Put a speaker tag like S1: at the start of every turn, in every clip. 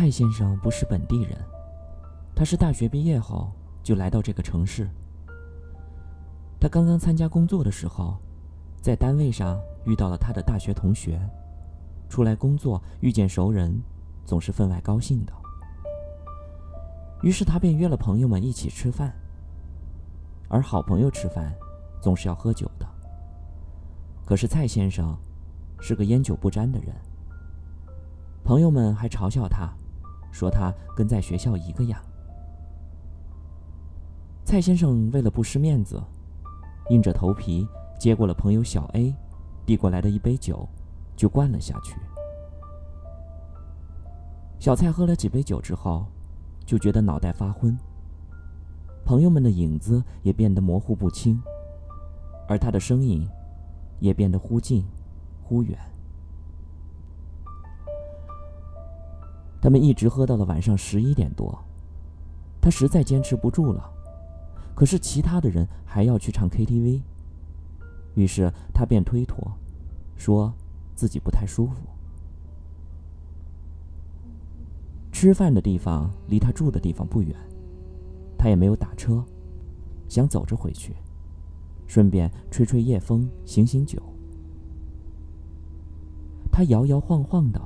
S1: 蔡先生不是本地人，他是大学毕业后就来到这个城市。他刚刚参加工作的时候，在单位上遇到了他的大学同学，出来工作遇见熟人，总是分外高兴的。于是他便约了朋友们一起吃饭。而好朋友吃饭，总是要喝酒的。可是蔡先生是个烟酒不沾的人，朋友们还嘲笑他，说他跟在学校一个样。蔡先生为了不失面子。硬着头皮接过了朋友小 A 递过来的一杯酒，就灌了下去。小蔡喝了几杯酒之后，就觉得脑袋发昏。朋友们的影子也变得模糊不清，而他的声音也变得忽近忽远。他们一直喝到了晚上十一点多，他实在坚持不住了。可是其他的人还要去唱 KTV，于是他便推脱，说自己不太舒服。吃饭的地方离他住的地方不远，他也没有打车，想走着回去，顺便吹吹夜风，醒醒酒。他摇摇晃晃的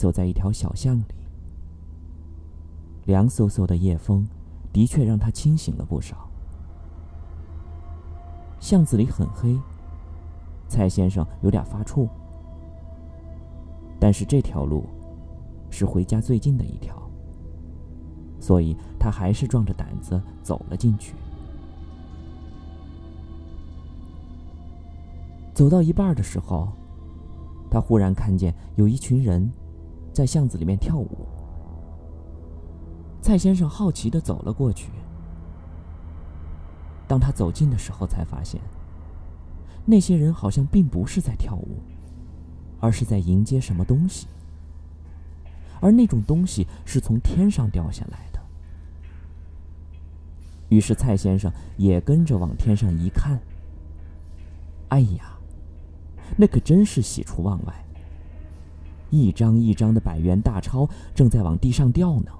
S1: 走在一条小巷里，凉飕飕的夜风的确让他清醒了不少。巷子里很黑，蔡先生有点发怵。但是这条路是回家最近的一条，所以他还是壮着胆子走了进去。走到一半的时候，他忽然看见有一群人在巷子里面跳舞。蔡先生好奇的走了过去。当他走近的时候，才发现，那些人好像并不是在跳舞，而是在迎接什么东西。而那种东西是从天上掉下来的。于是蔡先生也跟着往天上一看，哎呀，那可真是喜出望外！一张一张的百元大钞正在往地上掉呢。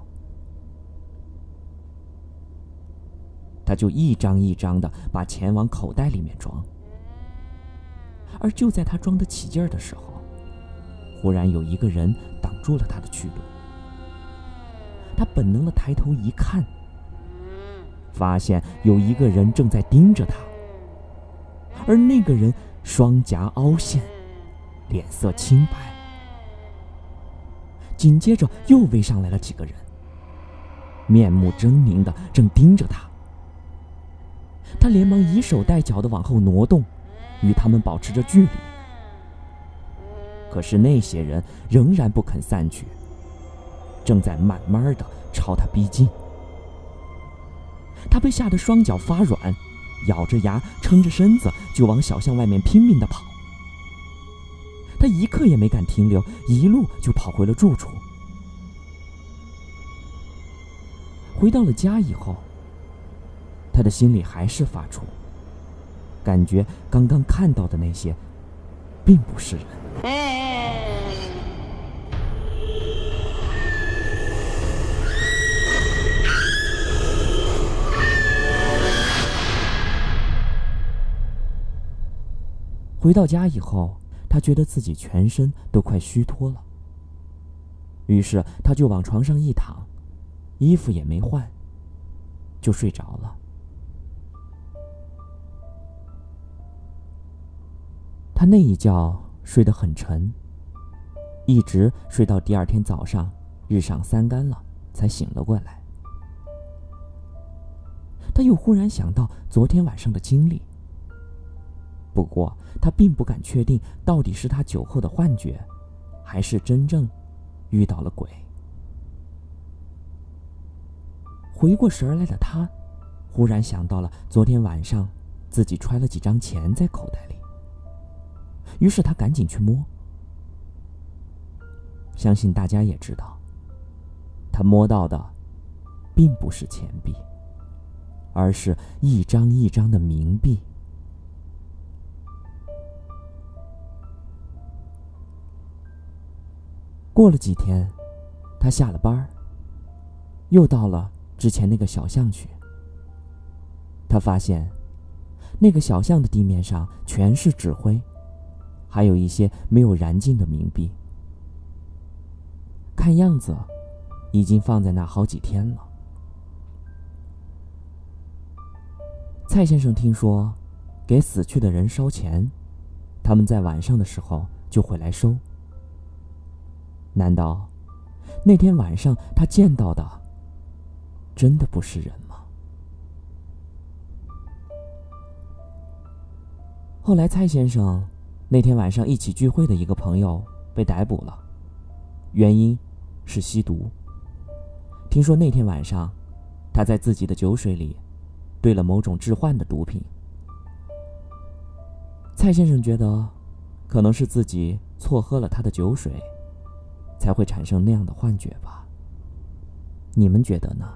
S1: 他就一张一张的把钱往口袋里面装，而就在他装得起劲儿的时候，忽然有一个人挡住了他的去路。他本能的抬头一看，发现有一个人正在盯着他，而那个人双颊凹陷，脸色青白。紧接着又围上来了几个人，面目狰狞的正盯着他。他连忙以手带脚的往后挪动，与他们保持着距离。可是那些人仍然不肯散去，正在慢慢的朝他逼近。他被吓得双脚发软，咬着牙撑着身子就往小巷外面拼命的跑。他一刻也没敢停留，一路就跑回了住处。回到了家以后。他的心里还是发怵，感觉刚刚看到的那些，并不是人。回到家以后，他觉得自己全身都快虚脱了，于是他就往床上一躺，衣服也没换，就睡着了。他那一觉睡得很沉，一直睡到第二天早上，日上三竿了，才醒了过来。他又忽然想到昨天晚上的经历，不过他并不敢确定到底是他酒后的幻觉，还是真正遇到了鬼。回过神来的他，忽然想到了昨天晚上自己揣了几张钱在口袋里。于是他赶紧去摸，相信大家也知道，他摸到的，并不是钱币，而是一张一张的冥币。过了几天，他下了班，又到了之前那个小巷去。他发现，那个小巷的地面上全是纸灰，还有一些没有燃尽的冥币，看样子已经放在那好几天了。蔡先生听说，给死去的人烧钱，他们在晚上的时候就会来收。难道那天晚上他见到的真的不是人吗？后来，蔡先生那天晚上一起聚会的一个朋友被逮捕了，原因是吸毒。听说那天晚上他在自己的酒水里。兑了某种致幻的毒品，蔡先生觉得，可能是自己错喝了他的酒水，才会产生那样的幻觉吧。你们觉得呢？